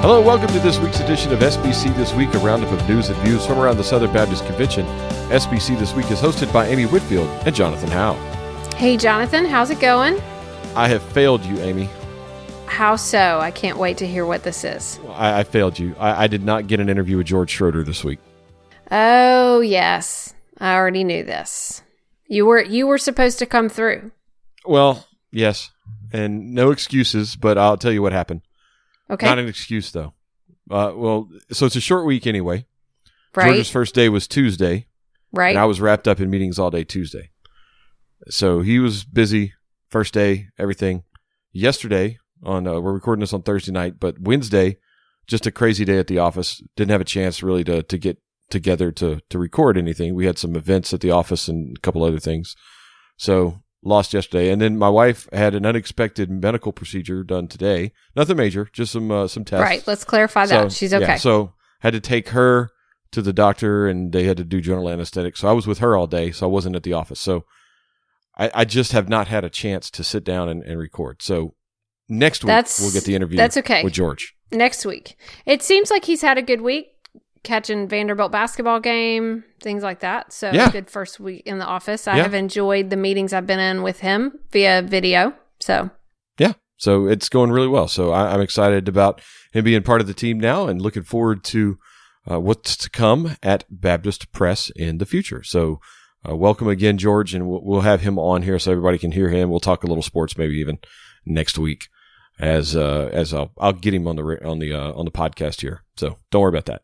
Hello, welcome to this week's edition of SBC This Week, a roundup of news and views from around the Southern Baptist Convention. SBC This Week is hosted by Amy Whitfield and Jonathan Howe. Hey, Jonathan, how's it going? I have failed you, Amy. How so? I can't wait to hear what this is. I, I failed you. I, I did not get an interview with George Schroeder this week. Oh, yes. I already knew this. You were you were supposed to come through. Well, yes, and no excuses, but I'll tell you what happened. Okay. Not an excuse, though. Uh, well, so it's a short week anyway. right. George's first day was Tuesday, right. and I was wrapped up in meetings all day Tuesday. So he was busy first day, everything. Yesterday on uh, we're recording this on Thursday night, but Wednesday, just a crazy day at the office. Didn't have a chance really to to get together to to record anything. We had some events at the office and a couple other things. So lost yesterday, and then my wife had an unexpected medical procedure done today. Nothing major, just some uh, some tests. right. Let's clarify that. So, She's yeah, okay. so had to take her to the doctor and they had to do general anesthetic. So I was with her all day, so I wasn't at the office. So I, I just have not had a chance to sit down and, and record. So next week That's- we'll get the interview that's okay. with George. Next week. It seems like he's had a good week catching Vanderbilt basketball game, things like that. So Yeah. good first week in the office. I Yeah. have enjoyed the meetings I've been in with him via video. So Yeah. So it's going really well. So I, I'm excited about him being part of the team now and looking forward to uh, what's to come at Baptist Press in the future. So uh, welcome again, George, and we'll, we'll have him on here so everybody can hear him. We'll talk a little sports maybe even next week as uh, as I'll I'll get him on the on the uh, on the podcast here. So don't worry about that.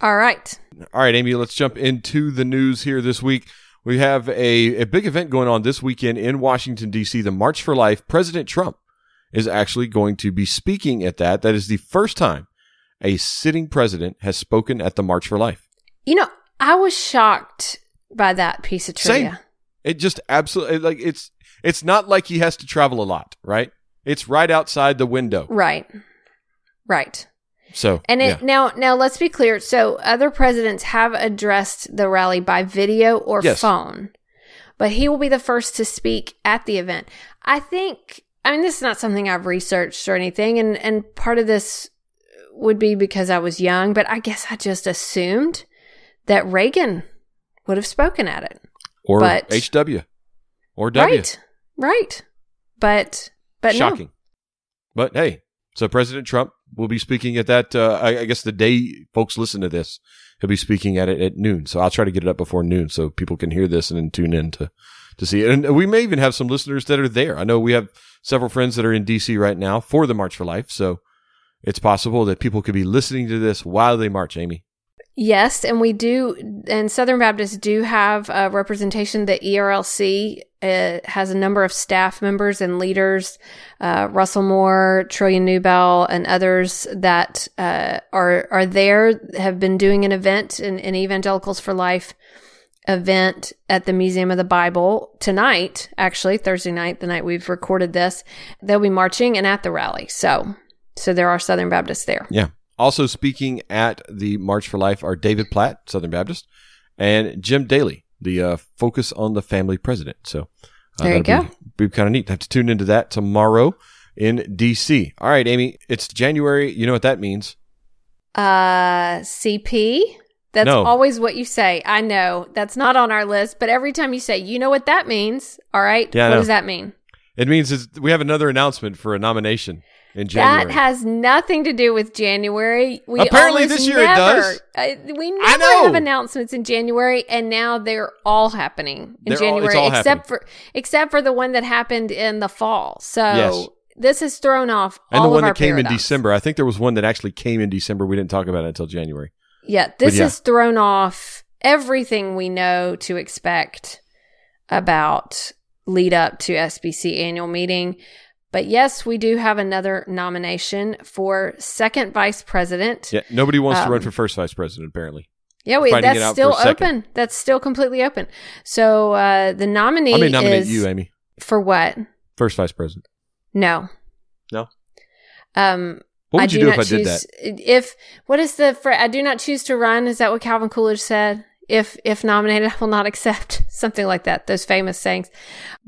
All right. All right, Amy, let's jump into the news here this week. We have a, a big event going on this weekend in Washington, D.C., the March for Life. President Trump is actually going to be speaking at that. That is the first time a sitting president has spoken at the March for Life. You know, I was shocked by that piece of trivia. Same. It just absolutely like it's it's not like he has to travel a lot, right? It's right outside the window. Right. Right. So And it yeah. now now let's be clear. So other presidents have addressed the rally by video or Yes. phone. But he will be the first to speak at the event. I think I mean this is not something I've researched or anything and and part of this would be because I was young, but I guess I just assumed that Reagan would have spoken at it. or but- HW or W. Right. Right. But but Shocking. no. But hey, so President Trump will be speaking at that. Uh, I, I guess the day folks listen to this, he'll be speaking at it at noon. So I'll try to get it up before noon so people can hear this and then tune in to to see it. And we may even have some listeners that are there. I know we have several friends that are in DC right now for the March for Life. So it's possible that people could be listening to this while they march. Amy. Yes, and we do, and Southern Baptists do have uh, representation. The ERLC uh, has a number of staff members and leaders, uh, Russell Moore, Trillia Newbell, and others that uh, are are there. Have been doing an event, an, an Evangelicals for Life event at the Museum of the Bible tonight. Actually, Thursday night, the night we've recorded this, they'll be marching and at the rally. So, so there are Southern Baptists there. Yeah. Also speaking at the March for Life are David Platt, Southern Baptist, and Jim Daly, the uh, Focus on the Family president. So uh, There you go. Be, be kind of neat. Have to tune into that tomorrow in DC. All right, Amy, it's January. You know what that means? Uh, CP. That's No. always what you say. I know that's not on our list, but every time you say, you know what that means. All right. Yeah, what does that mean? It means we have another announcement for a nomination in January. That has nothing to do with January. We Apparently this year it does. Uh, we never have announcements in January, and now they're all happening in They're January, all except happening. for except for the one that happened in the fall. So Yes. this has thrown off and all the one that came in. December. I think there was one that actually came in December. We didn't talk about it until January. Yeah, this yeah. has thrown off everything we know to expect about lead up to SBC annual meeting. But yes, we do have another nomination for second vice president. Yeah, nobody wants to Um, run for first vice president. Apparently, Yeah, that's still for a second. open. That's still completely open. So uh, the nominee I may nominate is you, Amy, for what? first vice president. No, No? Um, What I would you do do if I did that? If what is the phr- I do not choose to run? Is that what Calvin Coolidge said? If if nominated, I will not accept. Something like that. Those famous sayings.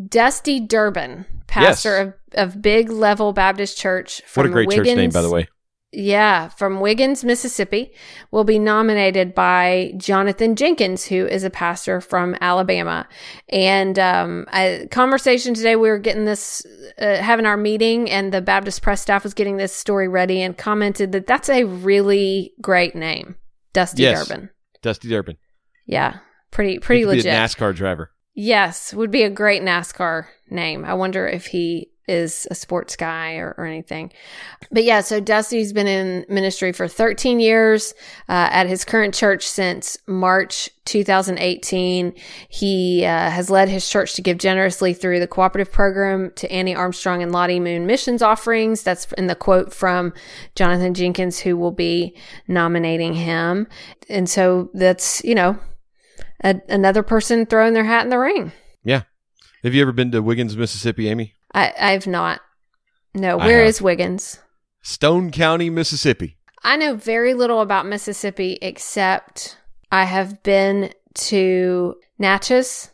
Dusty Durbin, pastor Yes. of, of Big Level Baptist Church. From What a great church name, by the way. Yeah, from Wiggins, Mississippi, will be nominated by Jonathan Jenkins, who is a pastor from Alabama. And um, a conversation today, we were getting this, uh, having our meeting, and the Baptist press staff was getting this story ready and commented that that's a really great name, Dusty Yes. Durbin. Dusty Durbin. Yeah, pretty pretty legit. NASCAR driver. Yes, would be a great NASCAR name. I wonder if he is a sports guy or, or anything. But yeah, so Dusty's been in ministry for 13 years uh, at his current church since March 2018. He uh, has led his church to give generously through the cooperative program to Annie Armstrong and Lottie Moon missions offerings. That's in the quote from Jonathan Jenkins, who will be nominating him. And so that's, you know, a, another person throwing their hat in the ring. Yeah. Have you ever been to Wiggins, Mississippi, Amy? I, I've not. No, where is Wiggins? Stone County, Mississippi. I know very little about Mississippi except I have been to Natchez.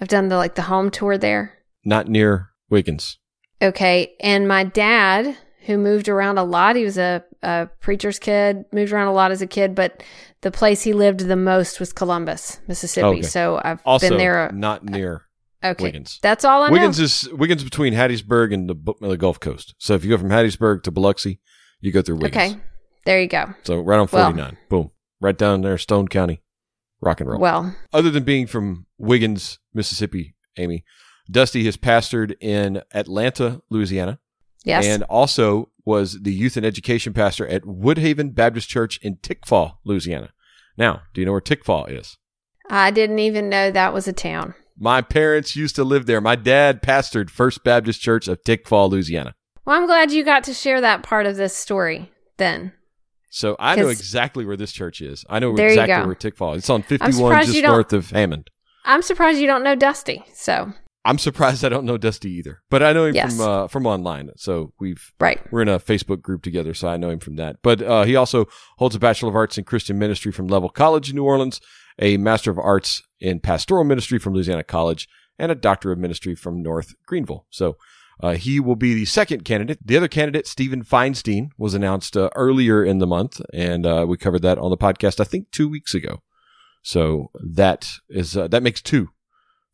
I've done the like the home tour there. Not near Wiggins. Okay, and my dad, who moved around a lot, he was a, a preacher's kid, moved around a lot as a kid, but the place he lived the most was Columbus, Mississippi. Okay. So I've Also, been there. not near Okay, Wiggins. that's all I know. Wiggins is Wiggins between Hattiesburg and the, the Gulf Coast. So if you go from Hattiesburg to Biloxi, you go through Wiggins. okay, there you go. So right on Well- 49. Boom. Right down there, Stone County. Rock and roll. Well, Other than being from Wiggins, Mississippi, Amy, Dusty has pastored in Atlanta, Louisiana, yes. and also was the youth and education pastor at Woodhaven Baptist Church in Tickfaw, Louisiana. Now, do you know where Tickfaw is? I didn't even know that was a town. My parents used to live there. My dad pastored First Baptist Church of Tickfaw, Louisiana. Well, I'm glad you got to share that part of this story then. So I know exactly where this church is. I know exactly where Tickfaw is. It's on 51 just north of Hammond. I'm surprised you don't know Dusty. So, I'm surprised I don't know Dusty either, but I know him Yes. from uh, from online. So we've right. we're in a Facebook group together, so I know him from that. But uh, he also holds a Bachelor of Arts in Christian Ministry from Leavell College in New Orleans, a Master of Arts in Pastoral Ministry from Louisiana College, and a Doctor of Ministry from North Greenville. So uh, he will be the second candidate. The other candidate, Stephen Feinstein, was announced uh, earlier in the month, and uh, we covered that on the podcast, I think, two weeks ago. So that is uh, that makes two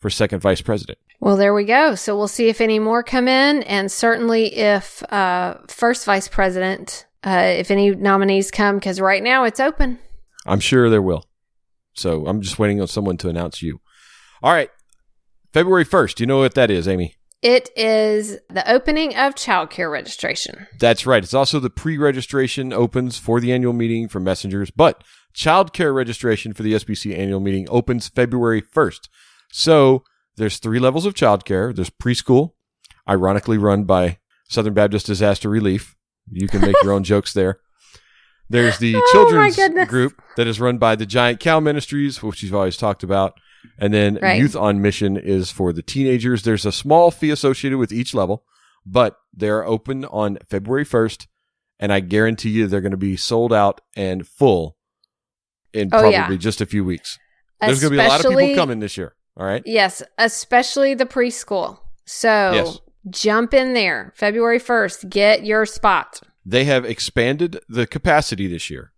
for second vice president. Well, there we go. So we'll see if any more come in, and certainly if uh, first vice president, uh, if any nominees come, because right now it's open. I'm sure there will. So I'm just waiting on someone to announce you. All right. February 1st. Do you know what that is, Amy? It is the opening of childcare registration. That's right. It's also the pre registration opens for the annual meeting for messengers, but childcare registration for the SBC annual meeting opens February 1st. So there's three levels of childcare. There's preschool, ironically run by Southern Baptist Disaster Relief. You can make your own jokes there. There's the Oh, children's group that is run by the Giant Cow Ministries, which you've always talked about. And then Right. Youth on Mission is for the teenagers. There's a small fee associated with each level, but they're open on February 1st. And I guarantee you they're going to be sold out and full in Oh, probably yeah. just a few weeks. There's going to be a lot of people coming this year. All right. Yes, especially the preschool. So Yes. jump in there February 1st. Get your spot. They have expanded the capacity this year.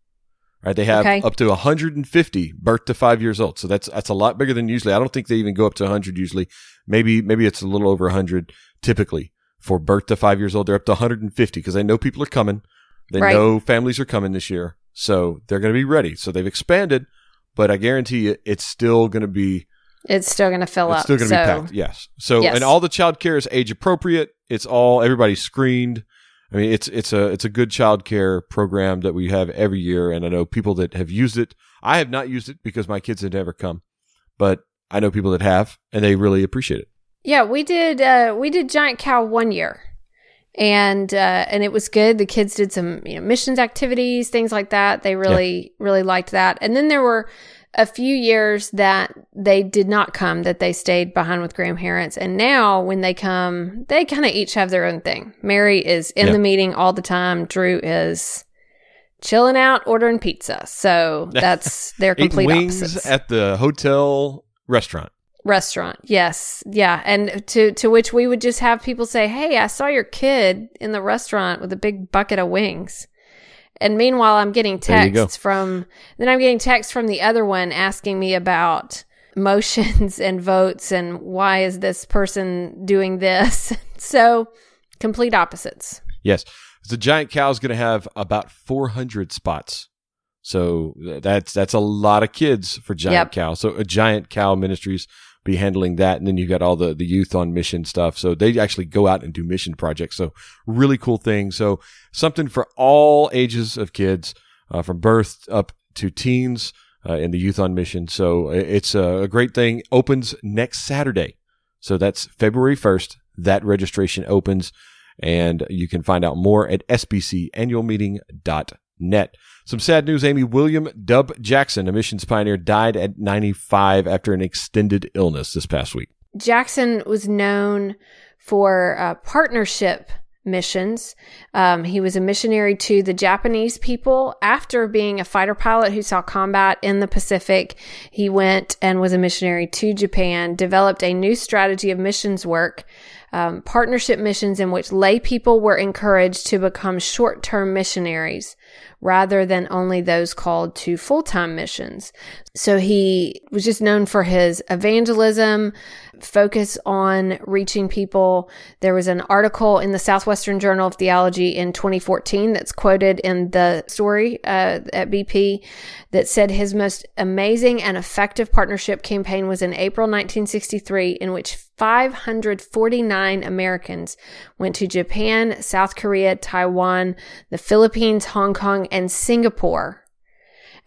Right, they have Okay. up to 150 birth to five years old, so that's that's a lot bigger than usually. I don't think they even go up to 100 usually. Maybe maybe it's a little over 100 typically for birth to five years old. They're up to 150 because they know people are coming. They Right. know families are coming this year, so they're going to be ready. So they've expanded, but I guarantee you, it's still going to be It's still going to fill it's up. still going to so, be packed. Yes. So Yes. and all the child care is age appropriate. It's all everybody's screened. I mean, it's it's a it's a good child care program that we have every year, and I know people that have used it. I have not used it because my kids have never come, but I know people that have, and they really appreciate it. Yeah, we did. Uh, we did Giant Cow one year, and uh, and it was good. The kids did some you know missions activities, things like that. They really really liked that. And then there were a few years that they did not come, that they stayed behind with grandparents. And now when they come, they kind of each have their own thing. Mary is in Yeah. the meeting all the time. Drew is chilling out, ordering pizza. So that's their complete wings opposites at the hotel restaurant. restaurant yes yeah and to to which we would just have people say hey i saw your kid in the restaurant with a big bucket of wings And meanwhile, I'm getting There you go. texts from, then I'm getting texts from the other one asking me about motions and votes and why is this person doing this? so complete opposites. Yes. The giant cow is going to have about 400 spots. So that's that's a lot of kids for giant Yep. cow. So a giant cow ministries be handling that, and then you've got all the the youth on mission stuff. So they actually go out and do mission projects. So really cool thing. So something for all ages of kids, uh, from birth up to teens, uh, in the youth on mission. So it's a, great thing. Opens next Saturday. So that's February first. That registration opens and you can find out more at sbcannualmeeting.net. Some sad news Amy William Dub Jackson, a missions pioneer, died at 95 after an extended illness this past week. Jackson was known for uh, partnership missions. Um, he was a missionary to the Japanese people. After being a fighter pilot who saw combat in the Pacific, he went and was a missionary to Japan, developed a new strategy of missions work, um, partnership missions in which lay people were encouraged to become short term missionaries rather than only those called to full time missions. So he was just known for his evangelism, focus on reaching people. There was an article in the Southwestern Journal of Theology in 2014 that's quoted in the story uh, at BP that said his most amazing and effective partnership campaign was in April 1963, in which 549 Americans went to Japan, South Korea, Taiwan, the Philippines, Hong Kong, and Singapore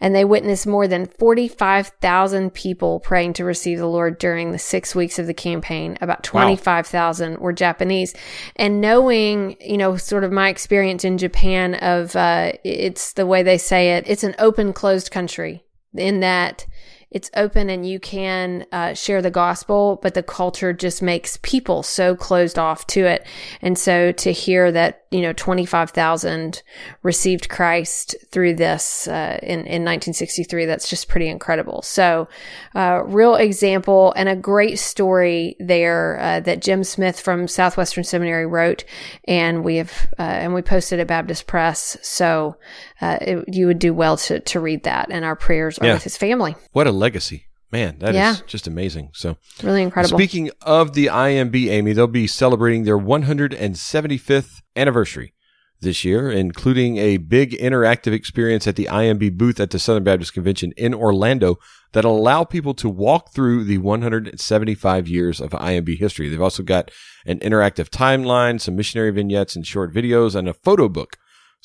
and they witnessed more than 45,000 people praying to receive the Lord during the six weeks of the campaign. About 25,000 were Japanese. And knowing, you know, sort of my experience in Japan of, uh, it's the way they say it, it's an open, closed country in that it's open and you can uh, share the gospel, but the culture just makes people so closed off to it. And so to hear that, you know, 25,000 received Christ through this uh, in, in 1963, that's just pretty incredible. So, uh, real example and a great story there uh, that Jim Smith from Southwestern Seminary wrote. And we have, uh, and we posted at Baptist Press. So, uh, it, you would do well to, to read that. And our prayers are Yeah. with his family. What a legacy. Man, that is Yeah. just amazing. So Really incredible. Speaking of the IMB, Amy, they'll be celebrating their 175th anniversary this year, including a big interactive experience at the IMB booth at the Southern Baptist Convention in Orlando that'll allow people to walk through the 175 years of IMB history. They've also got an interactive timeline, some missionary vignettes and short videos, and a photo book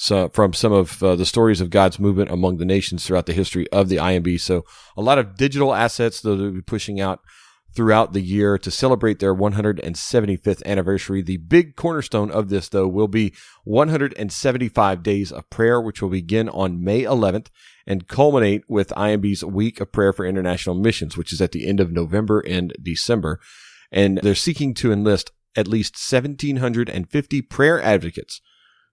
so, from some of uh, the stories of God's movement among the nations throughout the history of the IMB. So, a lot of digital assets that they'll be pushing out throughout the year to celebrate their 175th anniversary. The big cornerstone of this, though, will be 175 days of prayer, which will begin on May 11th and culminate with IMB's Week of Prayer for International Missions, which is at the end of November and December. And they're seeking to enlist at least 1,750 prayer advocates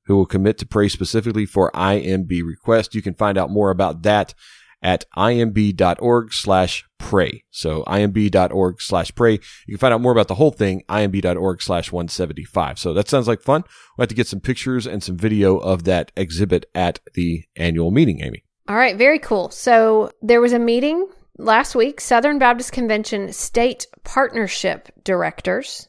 who will commit to pray specifically for IMB requests. You can find out more about that at imb.org slash pray. So imb.org slash pray. You can find out more about the whole thing, imb.org slash 175. So that sounds like fun. We'll have to get some pictures and some video of that exhibit at the annual meeting, Amy. All right, very cool. So there was a meeting last week, Southern Baptist Convention State Partnership Directors.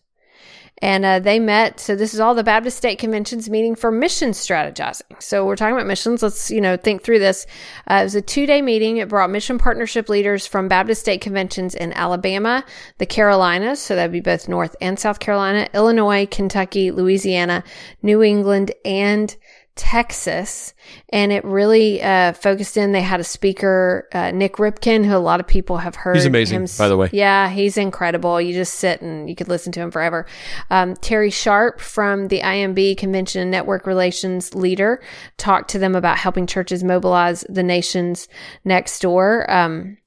And uh, they met. So this is all the Baptist State Convention's meeting for mission strategizing. So we're talking about missions. Let's you know think through this. Uh, it was a two day meeting. It brought mission partnership leaders from Baptist State Conventions in Alabama, the Carolinas. So that'd be both North and South Carolina, Illinois, Kentucky, Louisiana, New England, and Texas, and it really uh, focused in. They had a speaker, uh, Nik Ripken, who a lot of people have heard. He's amazing, him- by the way. Yeah, he's incredible. You just sit and you could listen to him forever. Um, Terry Sharp from the IMB Convention and Network Relations leader talked to them about helping churches mobilize the nations next door. Um,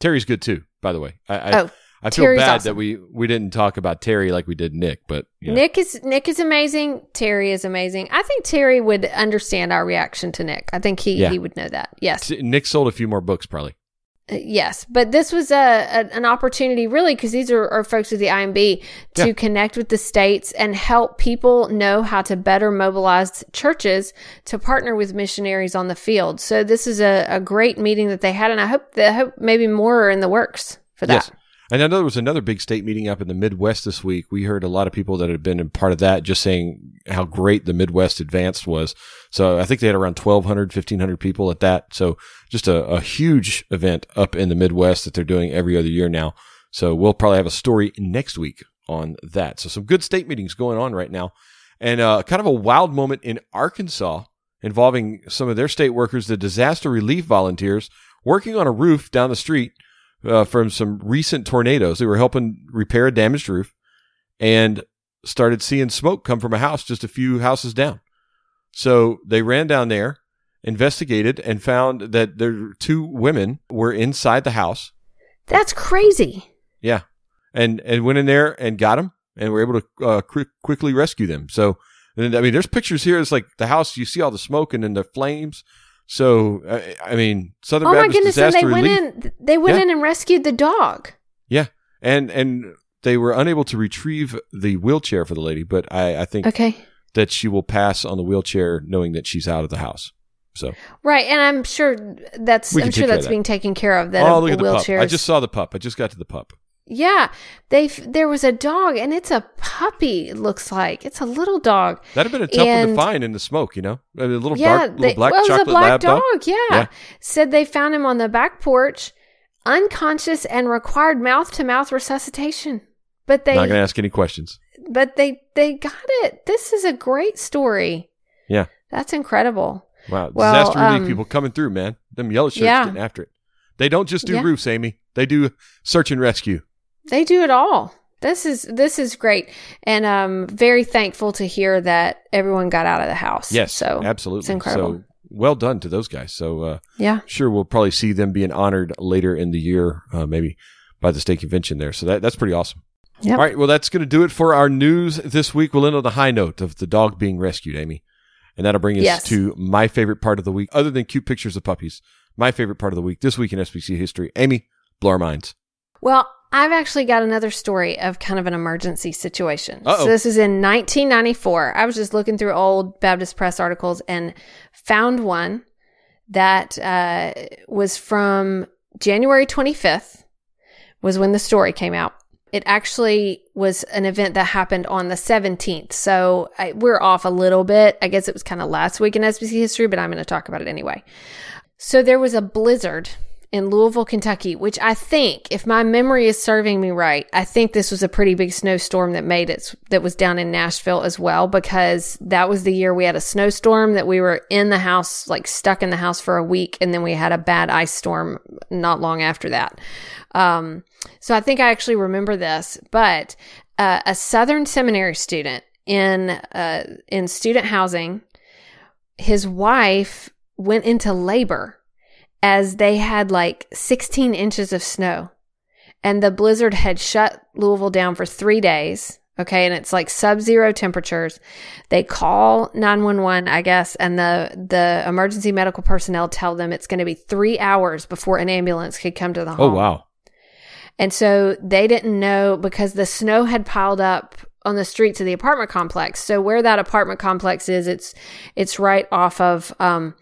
Terry's good too, by the way. I, I, Oh, I feel Terry's bad awesome. that we, we didn't talk about Terry like we did Nick, but you know. Nick is Nick is amazing. Terry is amazing. I think Terry would understand our reaction to Nick. I think he Yeah. he would know that. Yes. Nick sold a few more books probably. Uh, Yes, but this was a, a an opportunity, really, because these are, are folks with the IMB to Yeah. connect with the states and help people know how to better mobilize churches to partner with missionaries on the field. So this is a, a great meeting that they had, and I hope that I hope maybe more are in the works for that. Yes. And I know there was another big state meeting up in the Midwest this week. We heard a lot of people that had been a part of that just saying how great the Midwest Advanced was. So I think they had around 1,200, 1,500 people at that. So just a, a huge event up in the Midwest that they're doing every other year now. So we'll probably have a story next week on that. So some good state meetings going on right now. And uh, kind of a wild moment in Arkansas involving some of their state workers, the disaster relief volunteers, working on a roof down the street uh, from some recent tornadoes. They were helping repair a damaged roof and started seeing smoke come from a house just a few houses down. So they ran down there, investigated, and found that there two women were inside the house. That's crazy. Yeah, and and went in there and got them, and were able to uh, quick, quickly rescue them. So, and I mean, there's pictures here. It's like the house. You see all the smoke and then the flames. So, I, I mean, Southern Oh my Baptist goodness! And Disaster they went in. They went Yeah. in and rescued the dog. Yeah, and and they were unable to retrieve the wheelchair for the lady, but I, I think Okay. that she will pass on the wheelchair, knowing that she's out of the house. So, Right, and I'm sure that's I'm sure take care of that's that. being taken care of. That oh, a, look at the pup! wheelchair. I just saw the pup. I just got to the pup. Yeah, they there was a dog, and it's a puppy. It looks like it's a little dog. That'd have been a tough one to find in the smoke, you know, a little yeah, dark, little they, black well, it was a chocolate black lab dog. dog. Yeah. Yeah. said they found him on the back porch, unconscious, and required mouth to mouth resuscitation. But they, Not gonna ask any questions. but they, they got it. This is a great story. Yeah. that's incredible. Wow, Well, disaster relief um, people coming through, man. Them yellow shirts Yeah. getting after it. They don't just do Yeah. roofs, Amy. They do search and rescue. They do it all. This is this is great, and I'm very thankful to hear that everyone got out of the house. Yes, so absolutely. it's incredible. So well done to those guys. So uh, yeah, sure we'll probably see them being honored later in the year, uh, maybe by the state convention there. So that, that's pretty awesome. Yep. All right. Well, that's going to do it for our news this week. We'll end on the high note of the dog being rescued, Amy. And that'll bring us Yes. to my favorite part of the week, other than cute pictures of puppies. My favorite part of the week, this week in SBC history. Amy, blow our minds. Well, I've actually got another story of kind of an emergency situation. Uh-oh. So this is in 1994. I was just looking through old Baptist Press articles and found one that uh, was from January 25th was when the story came out. It actually was an event that happened on the 17th. So I, we're off a little bit. I guess it was kind of last week in SBC history, but I'm going to talk about it anyway. So there was a blizzard in Louisville, Kentucky, which I think, if my memory is serving me right, I think this was a pretty big snowstorm that made it, that was down in Nashville as well, because that was the year we had a snowstorm that we were in the house, like stuck in the house for a week. And then we had a bad ice storm not long after that. Um, so I think I actually remember this, but uh, a Southern seminary student in, uh, in student housing, his wife went into labor as they had like 16 inches of snow and the blizzard had shut Louisville down for three days. Okay. And it's like sub zero temperatures. They call 911, I guess, and the, the emergency medical personnel tell them it's going to be three hours before an ambulance could come to the home. Oh, wow. And so they didn't know because the snow had piled up on the streets of the apartment complex. So where that apartment complex is, it's it's right off of um,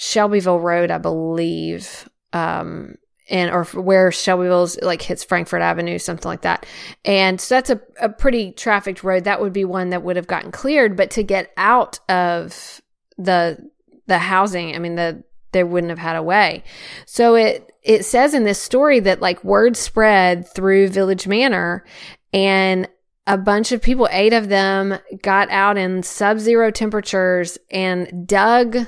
Shelbyville Road, I believe, um, and or where Shelbyville's like hits Frankfort Avenue, something like that. And so that's a, a pretty trafficked road. That would be one that would have gotten cleared. But to get out of the the housing, I mean the they wouldn't have had a way. So it it says in this story that like word spread through Village Manor and a bunch of people, eight of them, got out in sub-zero temperatures and dug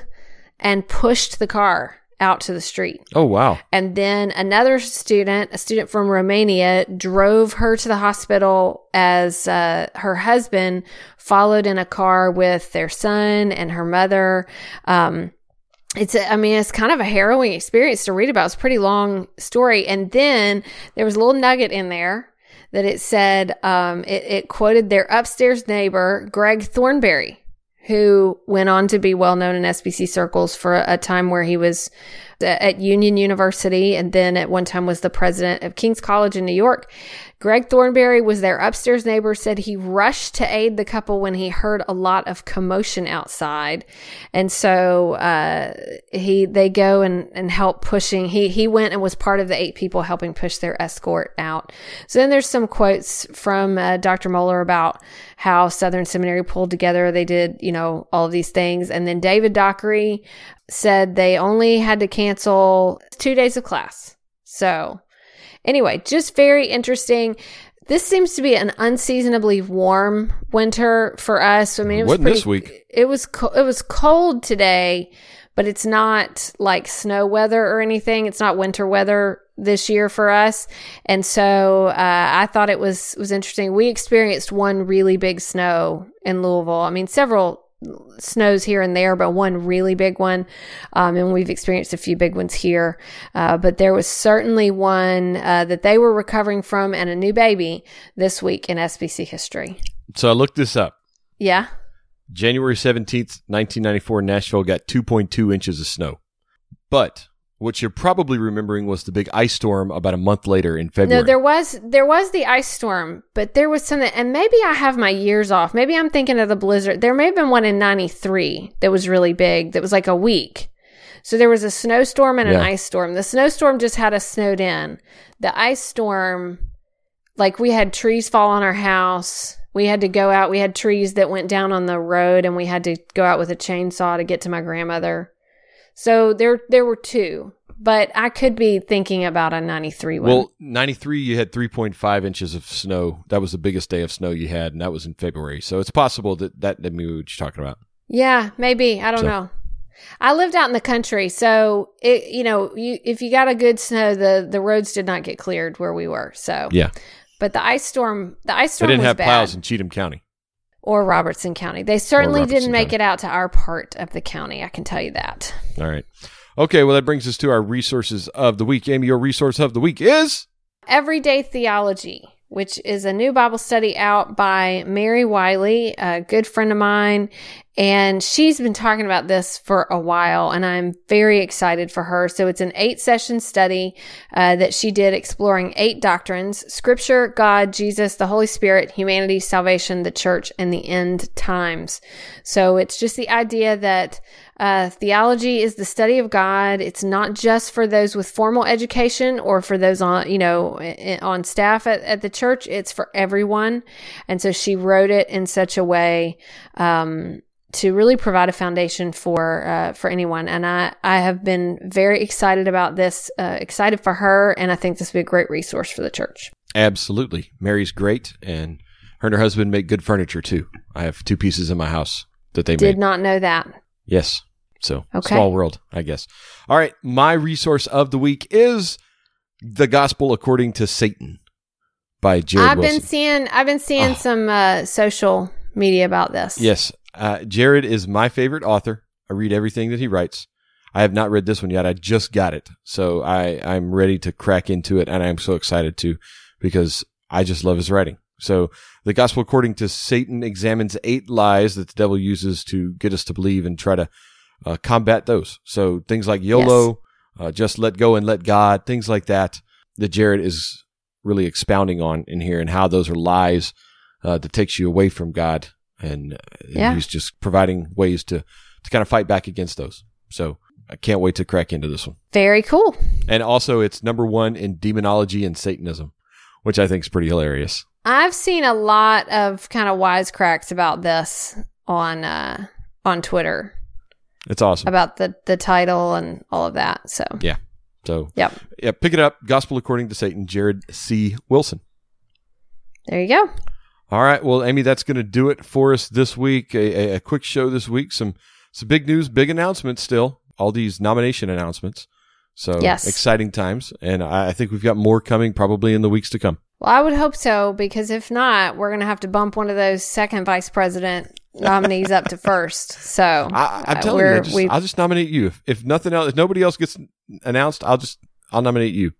and pushed the car out to the street. Oh, wow. And then another student, a student from Romania, drove her to the hospital as uh, her husband followed in a car with their son and her mother. Um, it's, a, I mean, it's kind of a harrowing experience to read about. It's a pretty long story. And then there was a little nugget in there that it said, um, it, it quoted their upstairs neighbor, Greg Thornbury, who went on to be well known in SBC circles for a, time where he was at Union University and then at one time was the president of King's College in New York. Greg Thornbury was their upstairs neighbor, said he rushed to aid the couple when he heard a lot of commotion outside. And so, uh, he, they go and, and help pushing. He, he went and was part of the eight people helping push their escort out. So then there's some quotes from uh, Dr. Mohler about how Southern Seminary pulled together. They did, you know, all of these things. And then David Dockery said they only had to cancel two days of class. So, Anyway, just very interesting. This seems to be an unseasonably warm winter for us. I mean, it was pretty, this week. It was co- it was cold today, but it's not like snow weather or anything. It's not winter weather this year for us, and so uh, I thought it was was interesting. We experienced one really big snow in Louisville. I mean, several snows here and there, but one really big one. Um, and we've experienced a few big ones here. Uh, but there was certainly one uh, that they were recovering from and a new baby this week in SBC history. So I looked this up. Yeah. January 17th, 1994, Nashville got 2.2 inches of snow. But what you're probably remembering was the big ice storm about a month later in February. No, there was there was the ice storm, but there was something, and maybe I have my years off. Maybe I'm thinking of the blizzard. There may have been one in '93 that was really big. That was like a week. So there was a snowstorm and an Yeah. ice storm. The snowstorm just had us snowed in. The ice storm, like we had trees fall on our house. We had to go out. We had trees that went down on the road, and we had to go out with a chainsaw to get to my grandmother. So there, there were two, but I could be thinking about a '93 one. well, 93, you had 3.5 inches of snow. That was the biggest day of snow you had, and that was in February. So it's possible that that that maybe what you're talking about. Yeah, maybe. I don't So- know. I lived out in the country, so it you know, you if you got a good snow, the the roads did not get cleared where we were. So Yeah. But the ice storm, the ice storm They didn't was have bad. plows in Cheatham County. Or Robertson County. They certainly didn't make County. it out to our part of the county. I can tell you that. All right. Okay, well, that brings us to our resources of the week. Amy, your resource of the week is. Everyday Theology, which is a new Bible study out by Mary Wiley, a good friend of mine. And she's been talking about this for a while, and I'm very excited for her. So it's an eight session study uh, that she did exploring eight doctrines scripture, God, Jesus, the Holy Spirit, humanity, salvation, the church, and the end times. So it's just the idea that uh, theology is the study of God. It's not just for those with formal education or for those on, you know, on staff at, at the church. It's for everyone. And so she wrote it in such a way, um, to really provide a foundation for uh, for anyone, and I I have been very excited about this, uh, excited for her, and I think this will be a great resource for the church. Absolutely. Mary's great, and her and her husband make good furniture too. I have two pieces in my house that they made. Did made. not know that. Yes. So, Okay. small world, I guess. All right. My resource of the week is The Gospel According to Satan by Jared I've Wilson. been seeing I've been seeing Ah. some uh, social media about this. Yes. Uh, Jared is my favorite author. I read everything that he writes. I have not read this one yet. I just got it. So I, I'm ready to crack into it and I'm so excited to because I just love his writing. So the gospel according to Satan examines eight lies that the devil uses to get us to believe and try to uh, combat those. So things like YOLO, uh, just let go and let God, things like that, that Jared is really expounding on in here and how those are lies uh, that takes you away from God. And, uh, Yeah. he's just providing ways to, to kind of fight back against those. So I can't wait to crack into this one. Very cool. And also, it's number one in demonology and Satanism, which I think is pretty hilarious. I've seen a lot of kind of wisecracks about this on uh, on Twitter It's awesome. about the the title and all of that. So yeah, So, Yep. yeah, pick it up. Gospel According to Satan, Jared C. Wilson. there you go. All right. Well, Amy, that's going to do it for us this week. A, a, a quick show this week. Some some big news, big announcements still. All these nomination announcements. So Yes. exciting times. And I, I think we've got more coming probably in the weeks to come. Well, I would hope so because if not, we're going to have to bump one of those second vice president nominees up to first. So I, I'm uh, telling you, I just, I'll just nominate you. If, if nothing else, if nobody else gets announced, I'll just I'll nominate you.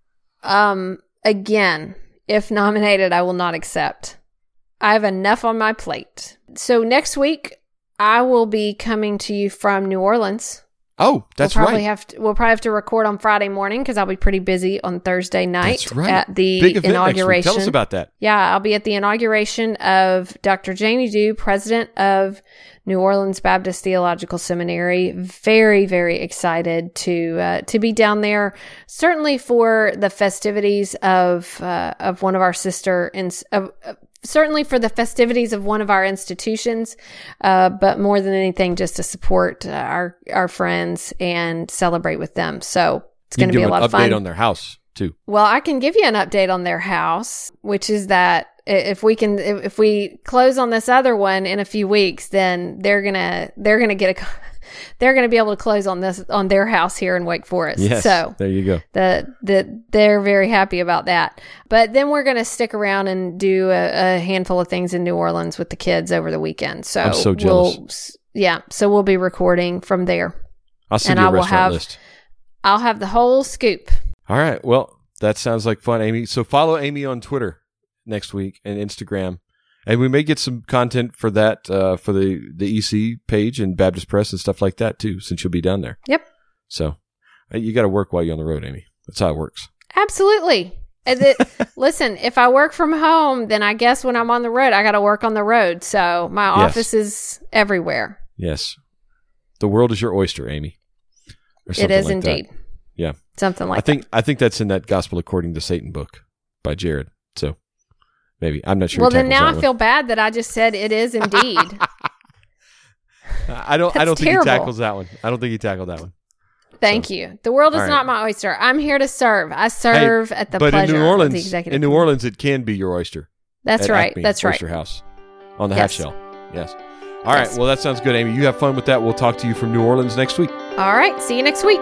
um, again, if nominated, I will not accept. I have enough on my plate. So next week, I will be coming to you from New Orleans. Oh, that's we'll probably right. have to, we'll probably have to record on Friday morning because I'll be pretty busy on Thursday night right. at the inauguration. Tell us about that. Yeah, I'll be at the inauguration of Dr. Jamie Dew, president of New Orleans Baptist Theological Seminary. Very, very excited to uh, to be down there. Certainly for the festivities of uh, of one of our sister of, uh, certainly for the festivities of one of our institutions, uh, but more than anything, just to support uh, our our friends and celebrate with them. So it's going to be a lot of update fun. on their house too. Well, I can give you an update on their house, which is that if we can, if, if we close on this other one in a few weeks, then they're gonna they're gonna get a they're gonna be able to close on this on their house here in Wake Forest. Yes. So there you go. the the they're very happy about that. But then we're gonna stick around and do a, a handful of things in New Orleans with the kids over the weekend. So I'm so jealous. We'll, yeah, so we'll be recording from there. I'll send And you a I will restaurant have- list. I'll have the whole scoop. All right. Well, that sounds like fun, Amy. So follow Amy on Twitter next week and Instagram. And we may get some content for that uh, for the, the EC page and Baptist Press and stuff like that too, since you'll be down there. Yep. So you got to work while you're on the road, Amy. That's how it works. Absolutely. And it- listen, if I work from home, then I guess when I'm on the road, I got to work on the road. So my Yes. office is everywhere. Yes. The world is your oyster, Amy. Or It is that. indeed. Yeah. Something like I think I think that's in that Gospel According to Satan book by Jared. So maybe I'm not sure. Well, then now I one. feel bad that I just said it is indeed. I don't. I don't think he tackles that one. I don't think he tackled that one. Thank you. The world is right. not my oyster. I'm here to serve. I serve at the but in New of the Orleans, executive. in New. Orleans, it can be your oyster. That's right. Acme That's right. Oyster House on the half shell. Yes. All right. Yes. Well, that sounds good, Amy. You have fun with that. We'll talk to you from New Orleans next week. All right. See you next week.